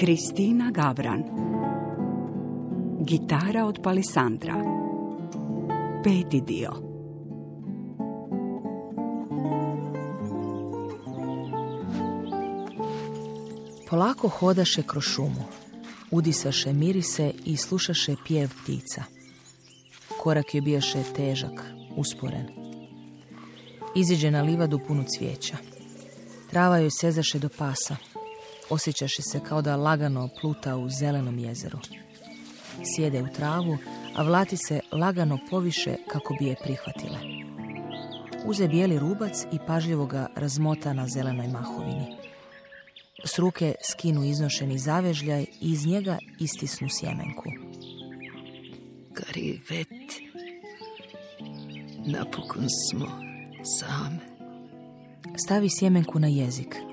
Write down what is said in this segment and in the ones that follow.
Kristina Gavran Gitara od Palisandra Peti dio Polako hodaše kroz šumu, udisaše mirise i slušaše pjev ptica. Korak je bijaše težak, usporen. Iziđe na livadu punu cvijeća. Trava joj sezaše do pasa. Osjećaše se kao da lagano pluta u zelenom jezeru. Sjede u travu, a vlati se lagano poviše kako bi je prihvatile. Uze bijeli rubac i pažljivo ga razmota na zelenoj mahovini. S ruke skinu iznošeni zavežljaj i iz njega istisnu sjemenku. Karivet, napokon smo same. Stavi sjemenku na jezik.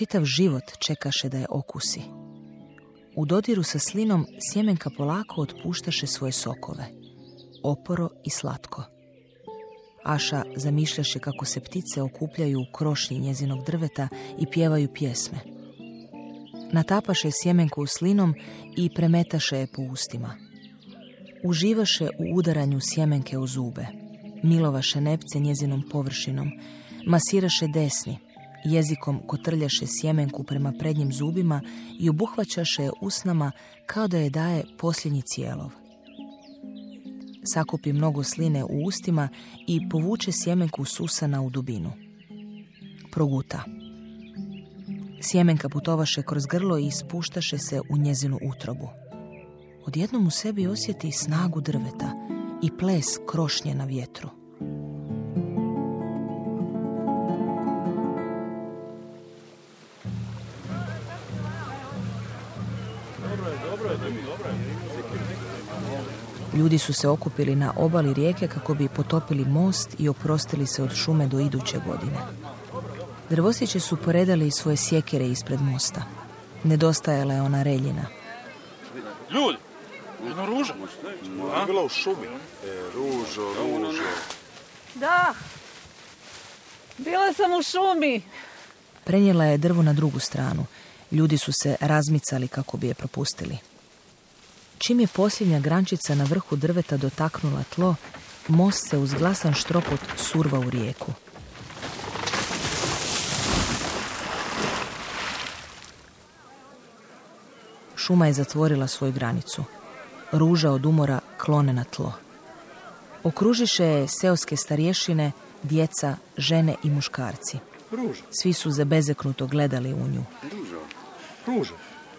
Čitav život čekaše da je okusi. U dodiru sa slinom sjemenka polako otpuštaše svoje sokove. Oporo i slatko. Aša zamišljaše kako se ptice okupljaju u krošnji njezinog drveta i pjevaju pjesme. Natapaše sjemenku slinom i premetaše je po ustima. Uživaše u udaranju sjemenke u zube. Milovaše nepce njezinom površinom. Masiraše desni. Jezikom kotrljaše sjemenku prema prednjim zubima i obuhvaćaše je usnama kao da je daje posljednji cijelov sakupi mnogo sline u ustima i povuče sjemenku susana u dubinu. Proguta. Sjemenka putovaše kroz grlo i ispuštaše se u njezinu utrobu. Odjednom u sebi osjeti snagu drveta i ples krošnje na vjetru. Ljudi su se okupili na obali rijeke kako bi potopili most i oprostili se od šume do iduće godine. Drvosiće su poredali svoje sjekire ispred mosta. Nedostajala je ona reljina. Ljudi, jedna ruža. A? Bila u šumi. E, ružo, ružo. Da. Bila sam u šumi. Prenijela je drvo na drugu stranu. Ljudi su se razmicali kako bi je propustili. Čim je posljednja grančica na vrhu drveta dotaknula tlo, most se uz glasan štropot surva u rijeku. Šuma je zatvorila svoju granicu. Ruža od umora klone na tlo. Okružiše je seoske starješine, djeca, žene i muškarci. Svi su zabezeknuto gledali u nju. Ruža. Ruža.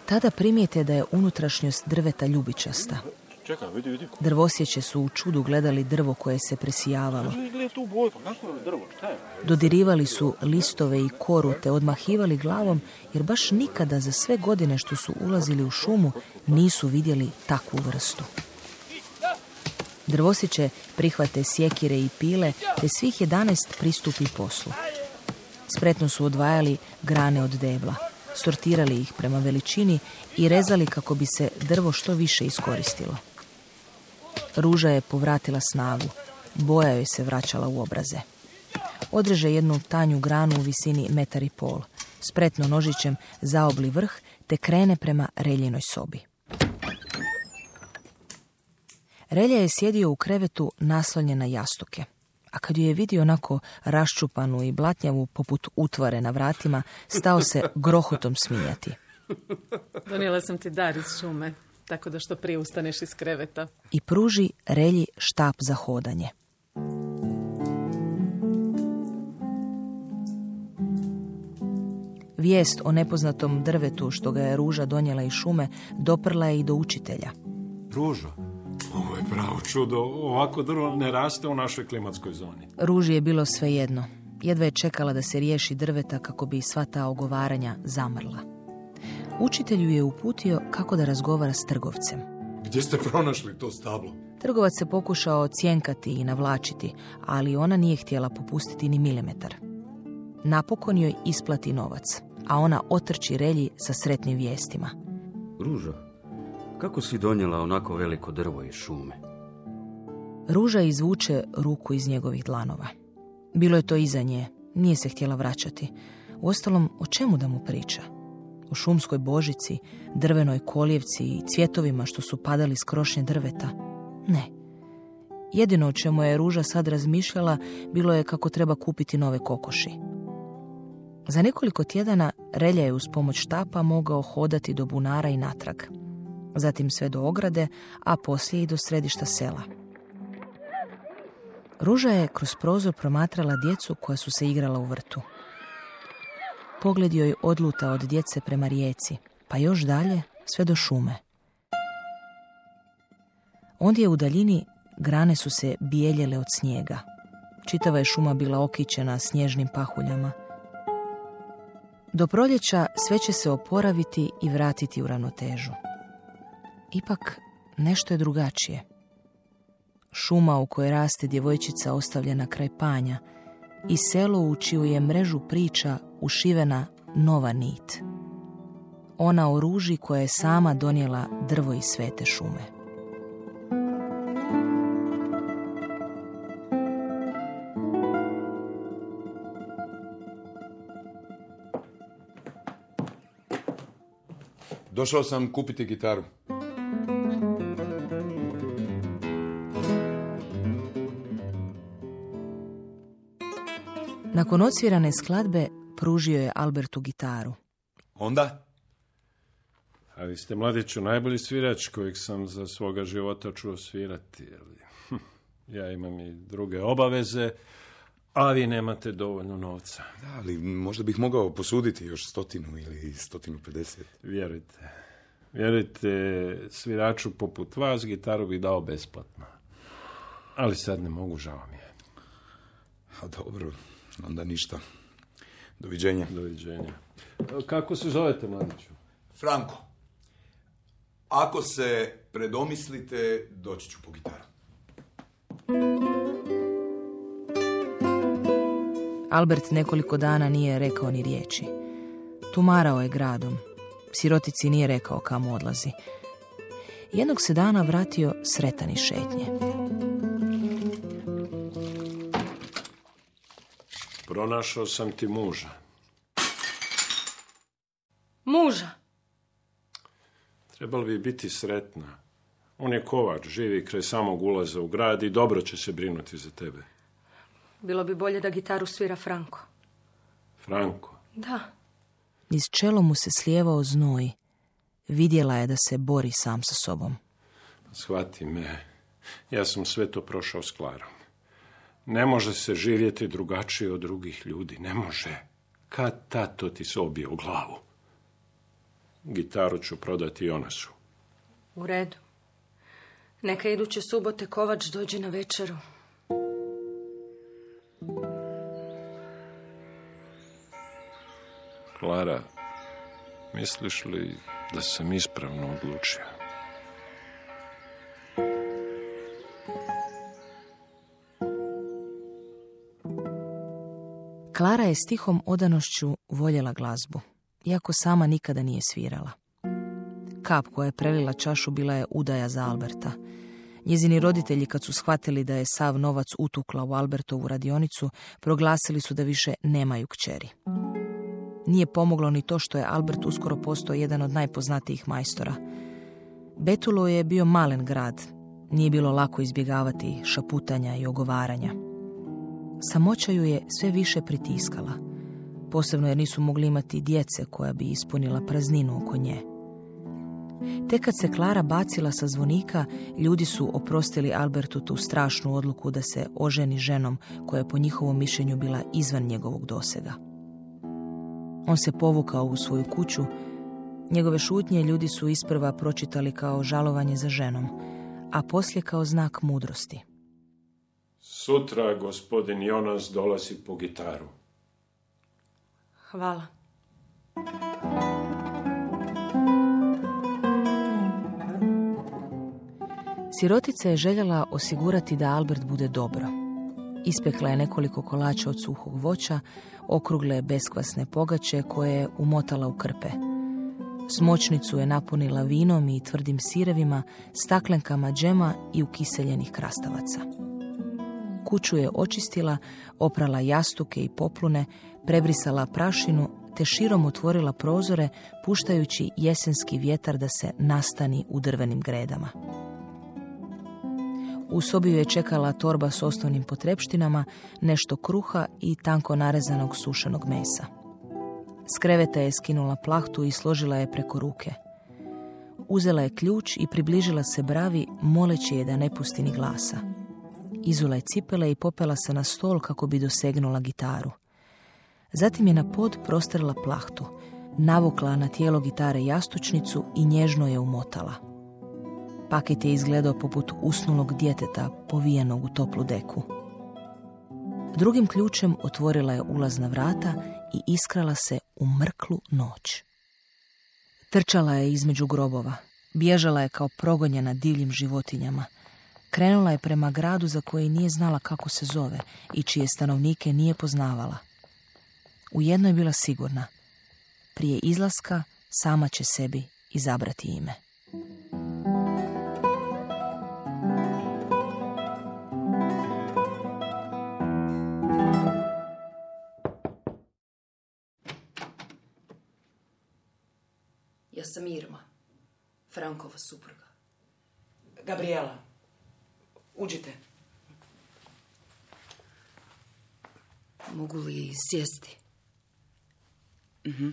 Tada primijete da je unutrašnjost drveta ljubičasta. Čekaj, vidi, vidi. Drvosjeće su u čudu gledali drvo koje se presijavalo. Je? Dodirivali su listove i koru te odmahivali glavom jer baš nikada za sve godine što su ulazili u šumu nisu vidjeli takvu vrstu. Drvosiće prihvate sjekire i pile te svih 11 pristupi poslu. Spretno su odvajali grane od debla sortirali ih prema veličini i rezali kako bi se drvo što više iskoristilo. Ruža je povratila snagu, boja joj se vraćala u obraze. Odreže jednu tanju granu u visini metar i pol, spretno nožićem zaobli vrh te krene prema reljinoj sobi. Relja je sjedio u krevetu naslonjen na jastuke a kad ju je vidio onako raščupanu i blatnjavu poput utvare na vratima, stao se grohotom smijati. Donijela sam ti dar iz šume, tako da što prije ustaneš iz kreveta. I pruži relji štap za hodanje. Vijest o nepoznatom drvetu što ga je Ruža donijela iz šume doprla je i do učitelja. Ružo, ovo je pravo čudo. Ovako drvo ne raste u našoj klimatskoj zoni. Ruži je bilo svejedno. Jedva je čekala da se riješi drveta kako bi sva ta ogovaranja zamrla. Učitelju je uputio kako da razgovara s trgovcem. Gdje ste pronašli to stablo? Trgovac se pokušao cijenkati i navlačiti, ali ona nije htjela popustiti ni milimetar. Napokon joj isplati novac, a ona otrči relji sa sretnim vijestima. Ružo, kako si donijela onako veliko drvo iz šume? Ruža izvuče ruku iz njegovih dlanova. Bilo je to iza nje, nije se htjela vraćati. Uostalom, o čemu da mu priča? o šumskoj božici, drvenoj kolijevci i cvjetovima što su padali s krošnje drveta. Ne. Jedino o čemu je Ruža sad razmišljala bilo je kako treba kupiti nove kokoši. Za nekoliko tjedana Relja je uz pomoć štapa mogao hodati do bunara i natrag. Zatim sve do ograde, a poslije i do središta sela. Ruža je kroz prozor promatrala djecu koja su se igrala u vrtu. Pogled joj odluta od djece prema rijeci, pa još dalje sve do šume. Ondje u daljini grane su se bijeljele od snijega. Čitava je šuma bila okićena snježnim pahuljama. Do proljeća sve će se oporaviti i vratiti u ravnotežu. Ipak nešto je drugačije. Šuma u kojoj raste djevojčica ostavljena kraj panja i selo u čiju je mrežu priča ušivena nova nit. Ona o ruži koja je sama donijela drvo iz svete šume. Došao sam kupiti gitaru. Nakon odsvirane skladbe pružio je Albertu gitaru. Onda? A vi ste, mladiću, najbolji svirač kojeg sam za svoga života čuo svirati. Ali, hm, ja imam i druge obaveze, a vi nemate dovoljno novca. Da, ali možda bih mogao posuditi još stotinu ili stotinu pedeset. Vjerujte. Vjerujte, sviraču poput vas gitaru bi dao besplatno. Ali sad ne mogu, žao mi je. A dobro, onda ništa. Doviđenja. Doviđenja. Kako se zovete, mladiću? Franko, ako se predomislite, doći ću po gitaru. Albert nekoliko dana nije rekao ni riječi. Tumarao je gradom. Sirotici nije rekao kamo odlazi. Jednog se dana vratio sretan iz šetnje. Pronašao sam ti muža. Muža. Trebalo bi biti sretna. On je kovač, živi kraj samog ulaza u grad i dobro će se brinuti za tebe. Bilo bi bolje da gitaru svira Franko. Franko, Da. Iz čelo mu se slijevao znoj. Vidjela je da se bori sam sa sobom. shvati me. Ja sam sve to prošao s Klarom. Ne može se živjeti drugačije od drugih ljudi. Ne može. Kad tato ti se obije u glavu? Gitaru ću prodati Jonasu. U redu. Neka iduće subote kovač dođe na večeru. Klara, misliš li da sam ispravno odlučio? Klara je s tihom odanošću voljela glazbu, iako sama nikada nije svirala. Kap koja je prelila čašu bila je udaja za Alberta. Njezini roditelji kad su shvatili da je sav novac utukla u Albertovu radionicu, proglasili su da više nemaju kćeri. Nije pomoglo ni to što je Albert uskoro postao jedan od najpoznatijih majstora. Betulo je bio malen grad, nije bilo lako izbjegavati šaputanja i ogovaranja. Samoća ju je sve više pritiskala, posebno jer nisu mogli imati djece koja bi ispunila prazninu oko nje. Tek kad se Klara bacila sa zvonika, ljudi su oprostili Albertu tu strašnu odluku da se oženi ženom koja je po njihovom mišljenju bila izvan njegovog dosega. On se povukao u svoju kuću. Njegove šutnje ljudi su isprva pročitali kao žalovanje za ženom, a poslije kao znak mudrosti. Sutra gospodin Jonas dolazi po gitaru. Hvala. Sirotica je željela osigurati da Albert bude dobro. Ispekla je nekoliko kolača od suhog voća, okrugle beskvasne pogače koje je umotala u krpe. Smočnicu je napunila vinom i tvrdim sirevima, staklenkama džema i ukiseljenih krastavaca. Kuću je očistila, oprala jastuke i poplune, prebrisala prašinu te širom otvorila prozore, puštajući jesenski vjetar da se nastani u drvenim gredama. U sobi je čekala torba s osnovnim potrepštinama, nešto kruha i tanko narezanog sušenog mesa. S kreveta je skinula plahtu i složila je preko ruke. Uzela je ključ i približila se bravi, moleći je da ne pusti ni glasa. Izula je cipele i popela se na stol kako bi dosegnula gitaru. Zatim je na pod prostrla plahtu, navukla na tijelo gitare jastučnicu i nježno je umotala. Paket je izgledao poput usnulog djeteta povijenog u toplu deku. Drugim ključem otvorila je ulazna vrata i iskrala se u mrklu noć. Trčala je između grobova, bježala je kao progonjena divljim životinjama. Krenula je prema gradu za koji nije znala kako se zove i čije stanovnike nije poznavala. U jedno je bila sigurna. Prije izlaska sama će sebi izabrati ime. Ja sam Irma, Frankova supruga. Gabriela, uđite. Mogu li sjesti? Mhm.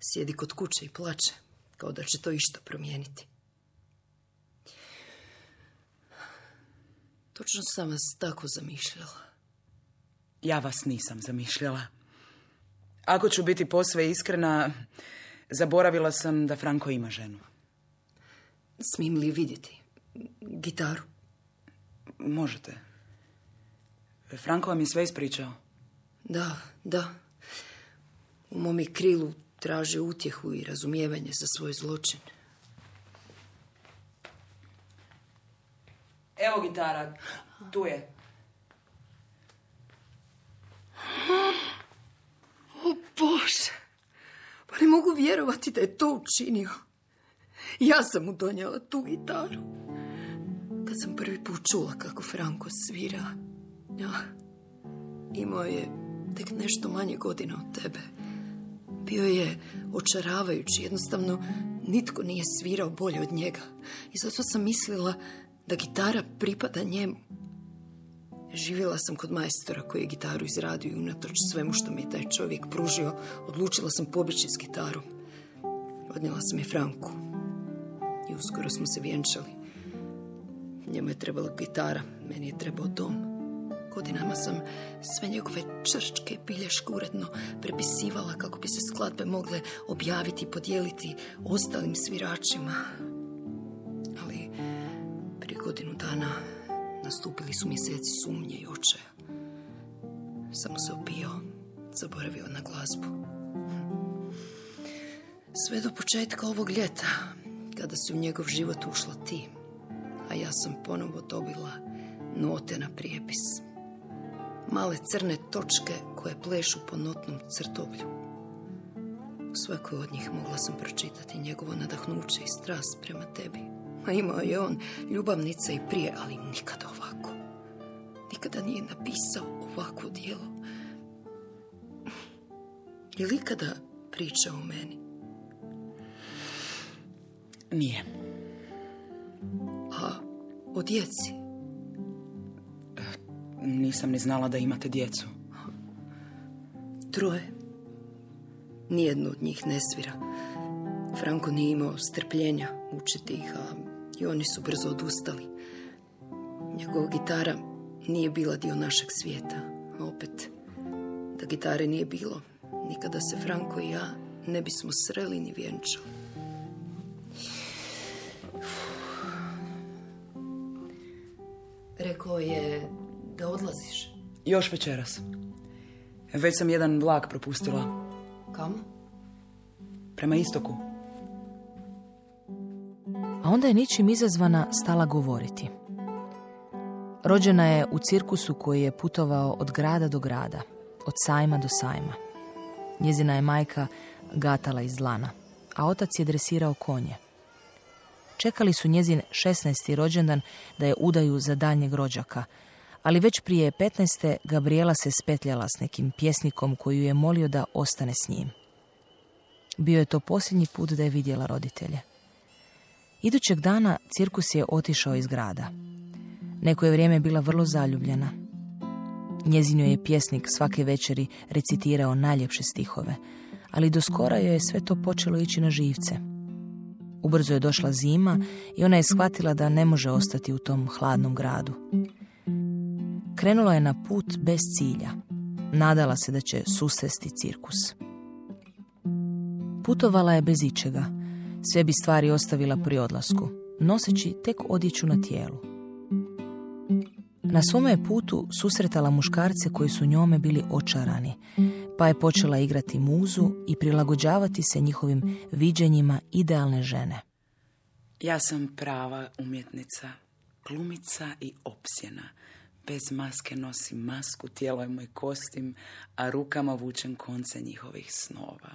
Sjedi kod kuće i plače, kao da će to išta promijeniti. Točno sam vas tako zamišljala. Ja vas nisam zamišljala. Ako ću biti posve iskrena, zaboravila sam da Franko ima ženu. Smijem li vidjeti gitaru? Možete. Franko vam je sve ispričao. Da, da. U mom je krilu traže utjehu i razumijevanje za svoj zločin. Evo gitara, tu je. O Bože, pa ne mogu vjerovati da je to učinio. Ja sam mu donijela tu gitaru. Kad sam prvi put čula kako Franko svira, ja, imao je tek nešto manje godina od tebe. Bio je očaravajući, jednostavno nitko nije svirao bolje od njega. I zato sam mislila da gitara pripada njemu. Živjela sam kod majstora koji je gitaru izradio i unatoč svemu što mi je taj čovjek pružio, odlučila sam pobjeći s gitarom. Odnijela sam je Franku uskoro smo se vjenčali. Njemu je trebala gitara, meni je trebao dom. Godinama sam sve njegove črčke bilješke uredno prepisivala kako bi se skladbe mogle objaviti i podijeliti ostalim sviračima. Ali prije godinu dana nastupili su mjeseci sumnje i očaja. Samo se opio, zaboravio na glazbu. Sve do početka ovog ljeta, kada si u njegov život ušla ti, a ja sam ponovo dobila note na prijepis. Male crne točke koje plešu po notnom crtovlju. U svakoj od njih mogla sam pročitati njegovo nadahnuće i strast prema tebi. A imao je on ljubavnica i prije, ali nikada ovako. Nikada nije napisao ovako dijelo. Je li ikada pričao o meni? Nije. A o djeci? Nisam ni znala da imate djecu. Troje. Nijedno od njih ne svira. Franko nije imao strpljenja učiti ih, a i oni su brzo odustali. Njegova gitara nije bila dio našeg svijeta. A opet, da gitare nije bilo, nikada se Franko i ja ne bismo sreli ni vjenčali. Rekao je da odlaziš. Još večeras. Već sam jedan vlak propustila. Kamo? Prema istoku. A onda je ničim izazvana stala govoriti. Rođena je u cirkusu koji je putovao od grada do grada, od sajma do sajma. Njezina je majka gatala iz dlana, a otac je dresirao konje. Čekali su njezin 16. rođendan da je udaju za daljnjeg rođaka, Ali već prije 15. Gabriela se spetljala s nekim pjesnikom koju je molio da ostane s njim. Bio je to posljednji put da je vidjela roditelje. Idućeg dana cirkus je otišao iz grada. Neko je vrijeme bila vrlo zaljubljena. Njezino je pjesnik svake večeri recitirao najljepše stihove, ali do skora joj je sve to počelo ići na živce. Ubrzo je došla zima i ona je shvatila da ne može ostati u tom hladnom gradu. Krenula je na put bez cilja. Nadala se da će susresti cirkus. Putovala je bez ičega. Sve bi stvari ostavila pri odlasku, noseći tek odjeću na tijelu. Na svome putu susretala muškarce koji su njome bili očarani, pa je počela igrati muzu i prilagođavati se njihovim viđenjima idealne žene. Ja sam prava umjetnica, glumica i opsjena. Bez maske nosim masku, tijelo je moj kostim, a rukama vučem konce njihovih snova.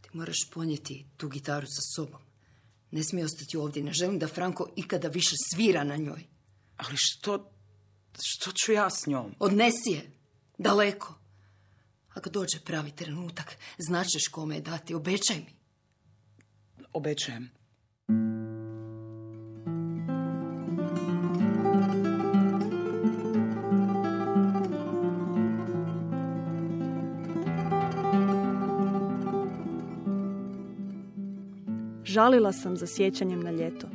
Ti moraš ponijeti tu gitaru sa sobom. Ne smije ostati ovdje. Ne želim da Franko ikada više svira na njoj. Ali što, što ću ja s njom? Odnesi je. Daleko. Ako dođe pravi trenutak, značeš kome je dati. Obećaj mi. Obećajem. Žalila sam za sjećanjem na ljeto.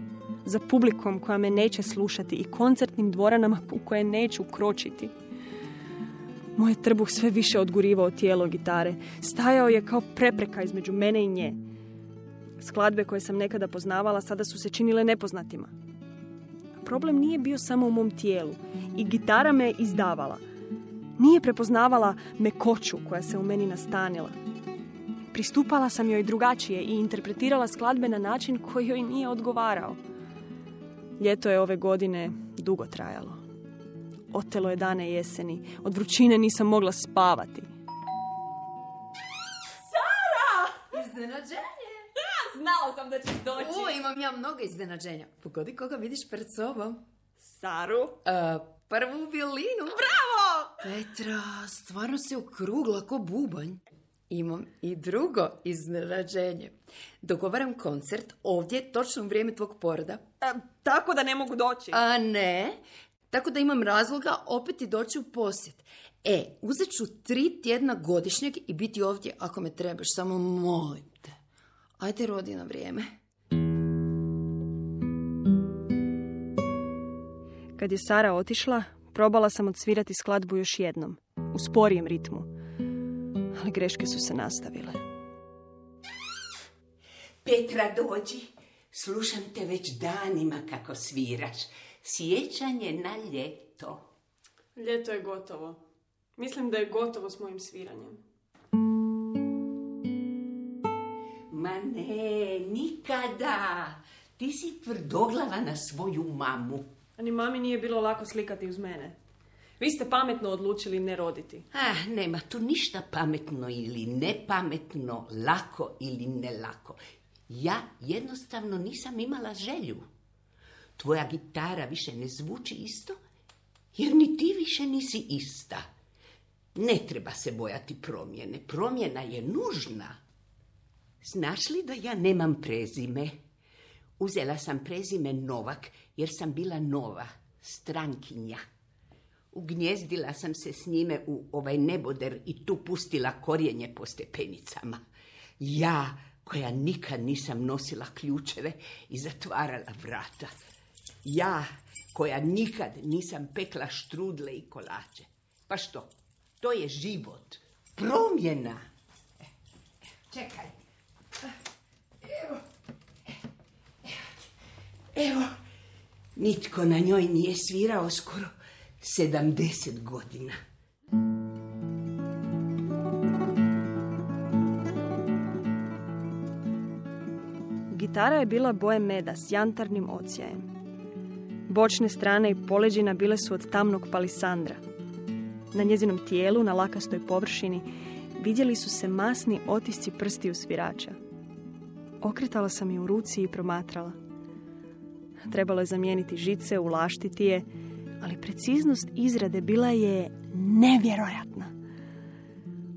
Za publikom koja me neće slušati i koncertnim dvoranama u koje neću kročiti. Moj je trbuh sve više odgurivao tijelo gitare. Stajao je kao prepreka između mene i nje. Skladbe koje sam nekada poznavala sada su se činile nepoznatima. Problem nije bio samo u mom tijelu. I gitara me izdavala. Nije prepoznavala mekoću koja se u meni nastanila. Pristupala sam joj drugačije i interpretirala skladbe na način koji joj nije odgovarao. Ljeto je ove godine dugo trajalo. Otelo je dane jeseni. Od vrućine nisam mogla spavati. Sara! Iznenađenje! Znala sam da ćeš doći. O, imam ja mnogo iznenađenja. Pogodi koga vidiš pred sobom. Saru? A, prvu violinu. Bravo! Petra, stvarno se okrugla ko bubanj. Imam i drugo iznenađenje. Dogovaram koncert ovdje točno u vrijeme tvog poroda. A, tako da ne mogu doći. A ne, tako da imam razloga opet ti doći u posjet. E, uzet ću tri tjedna godišnjeg i biti ovdje ako me trebaš, samo molim te. Ajde rodi na vrijeme. Kad je Sara otišla, probala sam odsvirati skladbu još jednom, u sporijem ritmu. Ali greške su se nastavile. Petra, dođi. Slušam te već danima kako sviraš. Sjećanje na ljeto. Ljeto je gotovo. Mislim da je gotovo s mojim sviranjem. Ma ne, nikada. Ti si tvrdoglava na svoju mamu. A ni mami nije bilo lako slikati uz mene. Vi ste pametno odlučili ne roditi. Ah, nema tu ništa pametno ili nepametno, lako ili nelako. Ja jednostavno nisam imala želju. Tvoja gitara više ne zvuči isto, jer ni ti više nisi ista. Ne treba se bojati promjene. Promjena je nužna. Znaš li da ja nemam prezime? Uzela sam prezime Novak, jer sam bila nova, strankinja. Ugnjezdila sam se s njime u ovaj neboder i tu pustila korijenje po stepenicama. Ja, koja nikad nisam nosila ključeve i zatvarala vrata. Ja, koja nikad nisam pekla štrudle i kolače. Pa što? To je život. Promjena. E, Čekaj. Evo. Evo. Nitko na njoj nije svirao skoro 70 godina. Gitara je bila boje meda s jantarnim ocijajem. Bočne strane i poleđina bile su od tamnog palisandra. Na njezinom tijelu, na lakastoj površini, vidjeli su se masni otisci prstiju svirača. Okretala sam je u ruci i promatrala. Trebalo je zamijeniti žice, ulaštiti je, ali preciznost izrade bila je nevjerojatna.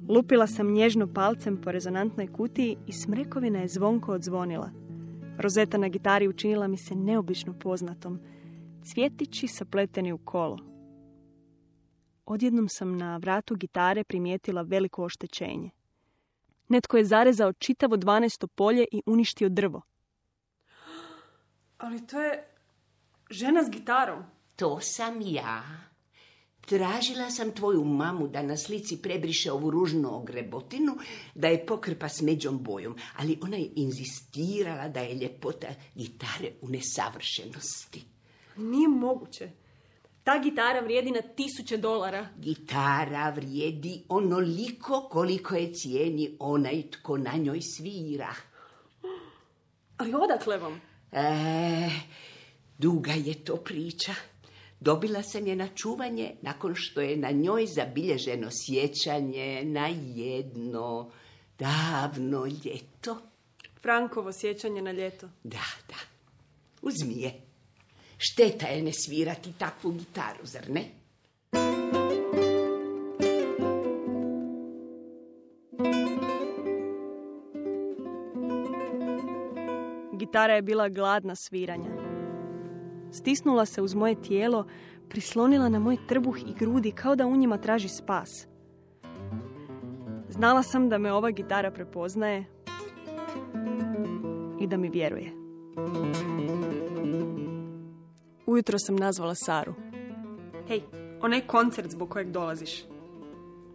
Lupila sam nježno palcem po rezonantnoj kutiji i smrekovina je zvonko odzvonila. Rozeta na gitari učinila mi se neobično poznatom. Cvjetići sapleteni u kolo. Odjednom sam na vratu gitare primijetila veliko oštećenje. Netko je zarezao čitavo dvanaesto polje i uništio drvo. Ali to je žena s gitarom. To sam ja. Tražila sam tvoju mamu da na slici prebriše ovu ružnu ogrebotinu, da je pokrpa s međom bojom, ali ona je inzistirala da je ljepota gitare u nesavršenosti. Nije moguće. Ta gitara vrijedi na tisuće dolara. Gitara vrijedi onoliko koliko je cijeni onaj tko na njoj svira. Ali odakle vam? E, duga je to priča. Dobila sam je na čuvanje nakon što je na njoj zabilježeno sjećanje na jedno davno ljeto. Frankovo sjećanje na ljeto. Da, da. Uzmi je. Šteta je ne svirati takvu gitaru, zar ne? Gitara je bila gladna sviranja. Stisnula se uz moje tijelo, prislonila na moj trbuh i grudi kao da u njima traži spas. Znala sam da me ova gitara prepoznaje i da mi vjeruje. Ujutro sam nazvala Saru. Hej, onaj koncert zbog kojeg dolaziš.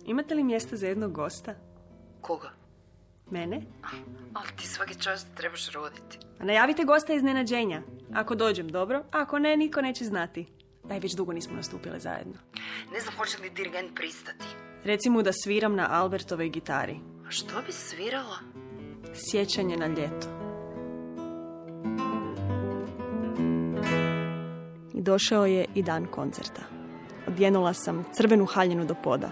Imate li mjesta za jednog gosta? Koga? Mene? Ali ti svaki čas trebaš roditi. A najavite gosta iznenađenja. Ako dođem, dobro. Ako ne, niko neće znati. Daj, već dugo nismo nastupile zajedno. Ne znam hoće li dirigent pristati. Reci mu da sviram na Albertovoj gitari. A što bi svirala? Sjećanje na ljeto. Došao je i dan koncerta. Odjenula sam crvenu haljinu do poda.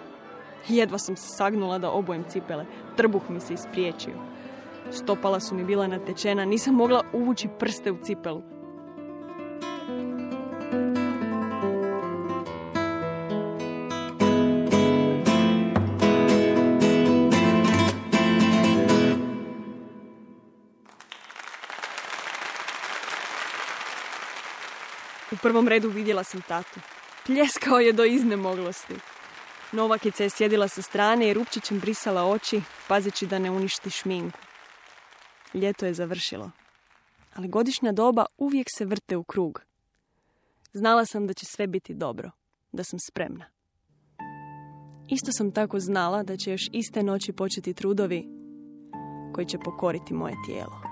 Jedva sam se sagnula da obojem cipele. Trbuh mi se ispriječio. Stopala su mi bila natečena, nisam mogla uvući prste u cipelu. U prvom redu vidjela sam tatu. Pljeskao je do iznemoglosti. Novakica je sjedila sa strane i rupčićem brisala oči, pazeći da ne uništi šminku. Ljeto je završilo. Ali godišnja doba uvijek se vrte u krug. Znala sam da će sve biti dobro, da sam spremna. Isto sam tako znala da će još iste noći početi trudovi koji će pokoriti moje tijelo.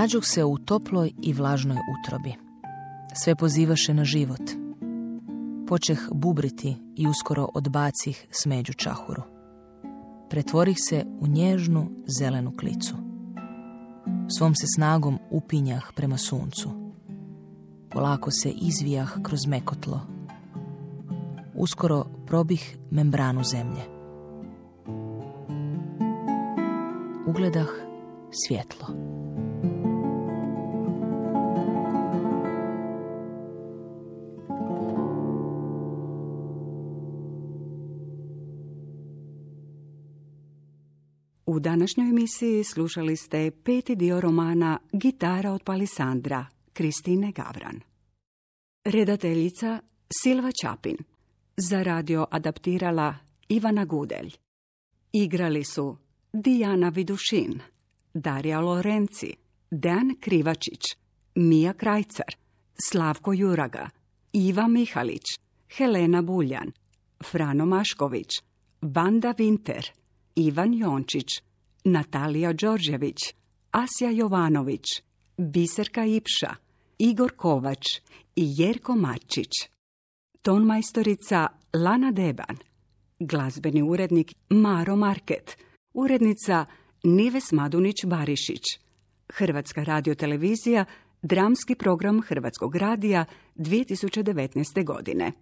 Nađuh se u toploj i vlažnoj utrobi. Sve pozivaše na život. Počeh bubriti i uskoro odbacih smeđu čahuru. Pretvorih se u nježnu zelenu klicu. Svom se snagom upinjah prema suncu. Polako se izvijah kroz mekotlo. Uskoro probih membranu zemlje. Ugledah svjetlo. Današnjoj emisiji slušali ste peti dio romana Gitara od Palisandra, Kristine Gavran. Redateljica Silva Čapin. Za radio adaptirala Ivana Gudelj. Igrali su Dijana Vidušin, Darija Lorenci, Dejan Krivačić, Mija Krajcar, Slavko Juraga, Iva Mihalić, Helena Buljan, Frano Mašković, Banda Vinter, Ivan Jončić, Natalija Đorđević, Asja Jovanović, Biserka Ipša, Igor Kovač i Jerko Mačić. Tonmajstorica Lana Deban, glazbeni urednik Maro Market, urednica Nives Madunić-Barišić, Hrvatska radiotelevizija, dramski program Hrvatskog radija 2019. godine.